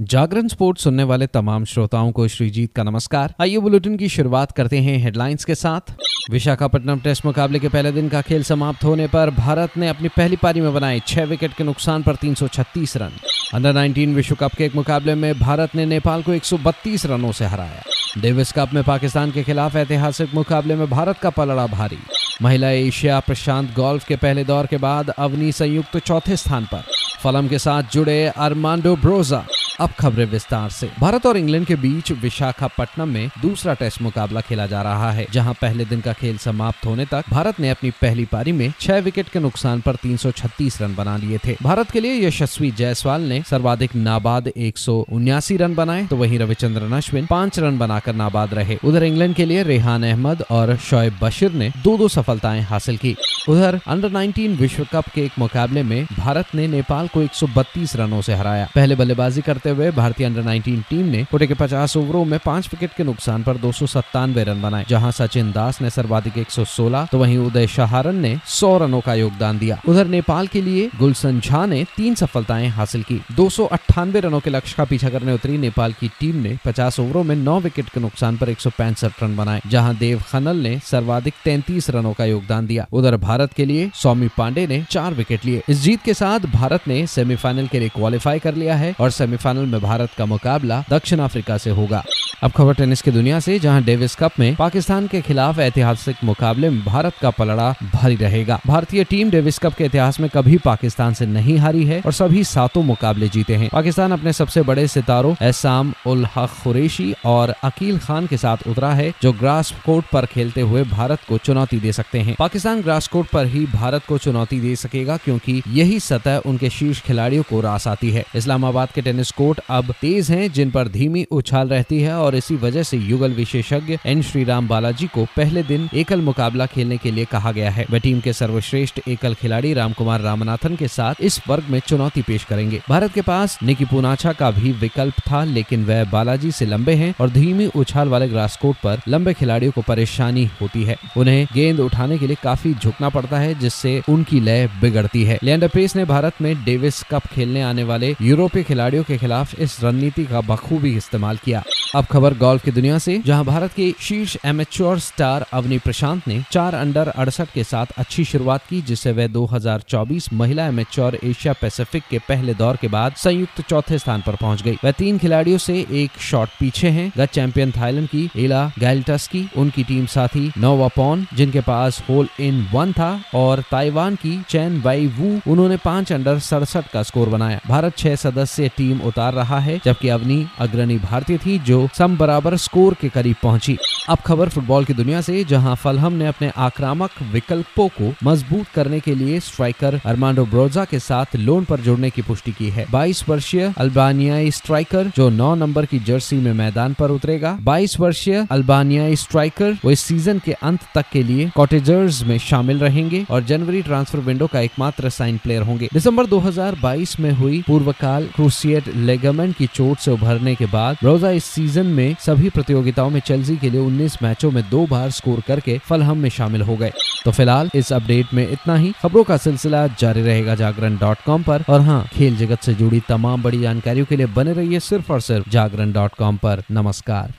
जागरण sports सुनने वाले तमाम श्रोताओं को श्रीजीत का नमस्कार। आइए बुलेटिन की शुरुआत करते हैं हेडलाइंस के साथ। विशाखापट्टनम टेस्ट मुकाबले के पहले दिन का खेल समाप्त होने पर भारत ने अपनी पहली पारी में बनाए छह विकेट के नुकसान पर 336 रन। अंडर 19 विश्व कप के एक मुकाबले में भारत ने नेपाल को 132 रनों से हराया। डेविस कप में पाकिस्तान के खिलाफ ऐतिहासिक मुकाबले में भारत का पलड़ा भारी। महिला एशिया प्रशांत गोल्फ के पहले दौर के बाद अवनी संयुक्त चौथे स्थान पर। फलम के साथ जुड़े अरमांडो ब्रोजा अब खबरें विस्तार से। भारत और इंग्लैंड के बीच विशाखापट्टनम में दूसरा टेस्ट मुकाबला खेला जा रहा है, जहाँ पहले दिन का खेल समाप्त होने तक भारत ने अपनी पहली पारी में छह विकेट के नुकसान पर 336 रन बना लिए थे। भारत के लिए यशस्वी जायसवाल ने सर्वाधिक नाबाद एक रन बनाए तो वही रविचंद्रन अश्विन पाँच रन बनाकर नाबाद रहे। उधर इंग्लैंड के लिए रेहान अहमद और शोएब बशीर ने दो दो सफलताएँ हासिल की। उधर अंडर 19 विश्व कप के एक मुकाबले में भारत ने नेपाल को 132 रनों से हराया। पहले बल्लेबाजी करते हुए भारतीय अंडर 19 टीम ने कोटे के 50 ओवरों में पाँच विकेट के नुकसान पर दो सौ सत्तानवे रन बनाए। जहाँ सचिन दास ने सर्वाधिक 116 तो वहीं उदय शहारन ने 100 रनों का योगदान दिया। उधर नेपाल के लिए गुलशन झा ने तीन सफलताएँ हासिल की। दो सौ अट्ठानबे रनों के लक्ष्य का पीछा करने उतरी नेपाल की टीम ने पचास ओवरों में नौ विकेट के नुकसान पर एक सौ पैंसठ रन बनाए, जहाँ देव खनल ने सर्वाधिक तैतीस रनों का योगदान दिया। उधर भारत के लिए सौमी पांडे ने चार विकेट लिए। इस जीत के साथ भारत ने सेमीफाइनल के लिए क्वालिफाई कर लिया है और सेमीफाइनल में भारत का मुकाबला दक्षिण अफ्रीका से होगा। अब खबर टेनिस की दुनिया से, जहाँ डेविस कप में पाकिस्तान के खिलाफ ऐतिहासिक मुकाबले में भारत का पलड़ा भारी रहेगा। भारतीय टीम डेविस कप के इतिहास में कभी पाकिस्तान से नहीं हारी है और सभी सातों मुकाबले जीते हैं। पाकिस्तान अपने सबसे बड़े सितारों, एसाम उल हक खुरेशी और अकील खान के साथ उतरा है, जो ग्रास कोर्ट पर खेलते हुए भारत को चुनौती दे सकते हैं। पाकिस्तान ग्रास कोर्ट पर ही भारत को चुनौती दे सकेगा, क्योंकि यही सतह उनके शीर्ष खिलाड़ियों को रास आती है। इस्लामाबाद के टेनिस कोर्ट अब तेज हैं, जिन पर धीमी उछाल रहती है और इसी वजह से युगल विशेषज्ञ एन. श्री राम बालाजी को पहले दिन एकल मुकाबला खेलने के लिए कहा गया है। वह टीम के सर्वश्रेष्ठ एकल खिलाड़ी रामकुमार रामनाथन के साथ इस वर्ग में चुनौती पेश करेंगे। भारत के पास निकी पुनाछा का भी विकल्प था, लेकिन वह बालाजी से लंबे हैं और धीमी उछाल वाले ग्रास कोर्ट पर लंबे खिलाड़ियों को परेशानी होती है। उन्हें गेंद उठाने के लिए काफ़ी झुकना पड़ता है, जिससे उनकी लय बिगड़ती है। लियांडर पेस ने भारत में डेविस कप खेलने आने वाले यूरोपीय खिलाड़ियों के खिलाफ इस रणनीति का बखूबी इस्तेमाल किया। अब खबर गोल्फ की दुनिया से, जहाँ भारत के शीर्ष एमेच्योर स्टार अवनी प्रशांत ने चार अंडर अड़सठ के साथ अच्छी शुरुआत की, जिससे वह 2024 महिला एमेच्योर एशिया पैसिफिक के पहले दौर के बाद संयुक्त चौथे स्थान पर पहुँच गई। वह तीन खिलाड़ियों से एक शॉट पीछे हैं। गत चैंपियन थाईलैंड की एला गैल्टस की, उनकी टीम साथी नोवापॉन जिनके पास होल इन वन था, और ताइवान की चैन वाई वू, उन्होंने पाँच अंडर सड़सठ का स्कोर बनाया। भारत छह सदस्य टीम उतार रहा है, जबकि अवनी अग्रणी भारतीय थी, जो सम बराबर स्कोर के करीब पहुँची। अब खबर फुटबॉल की दुनिया से, जहाँ फलहम ने अपने आक्रामक विकल्पों को मज़बूत करने के लिए स्ट्राइकर अरमांडो ब्रोजा के साथ लोन पर जुड़ने की पुष्टि की है। 22 वर्षीय अल्बानियाई स्ट्राइकर, जो 9 नंबर की जर्सी में मैदान पर उतरेगा। 22 वर्षीय अल्बानियाई स्ट्राइकर, वो इस सीज़न के अंत तक के लिए कॉटेजर्स में शामिल रहेंगे और जनवरी ट्रांसफ़र विंडो का एकमात्र साइन प्लेयर होंगे। दिसंबर 2022 में हुई पूर्वकाल क्रूसिएट लेगामेंट की चोट से उभरने के बाद ब्रोजा इस सीज़न में सभी प्रतियोगिताओं में चेल्सी के लिए 19 मैचों में दो बार स्कोर करके फलहम में शामिल हो गए। तो फ़िलहाल इस अपडेट में इतना ही। खबरों का सिलसिला जारी रहेगा जागरण डॉट कॉम पर। और हाँ खेल जगत ऐसी जुड़ी तमाम बड़ी जानकारियों के लिए बने रहिए सिर्फ़ और सिर्फ़ जागरण डॉट कॉम नमस्कार।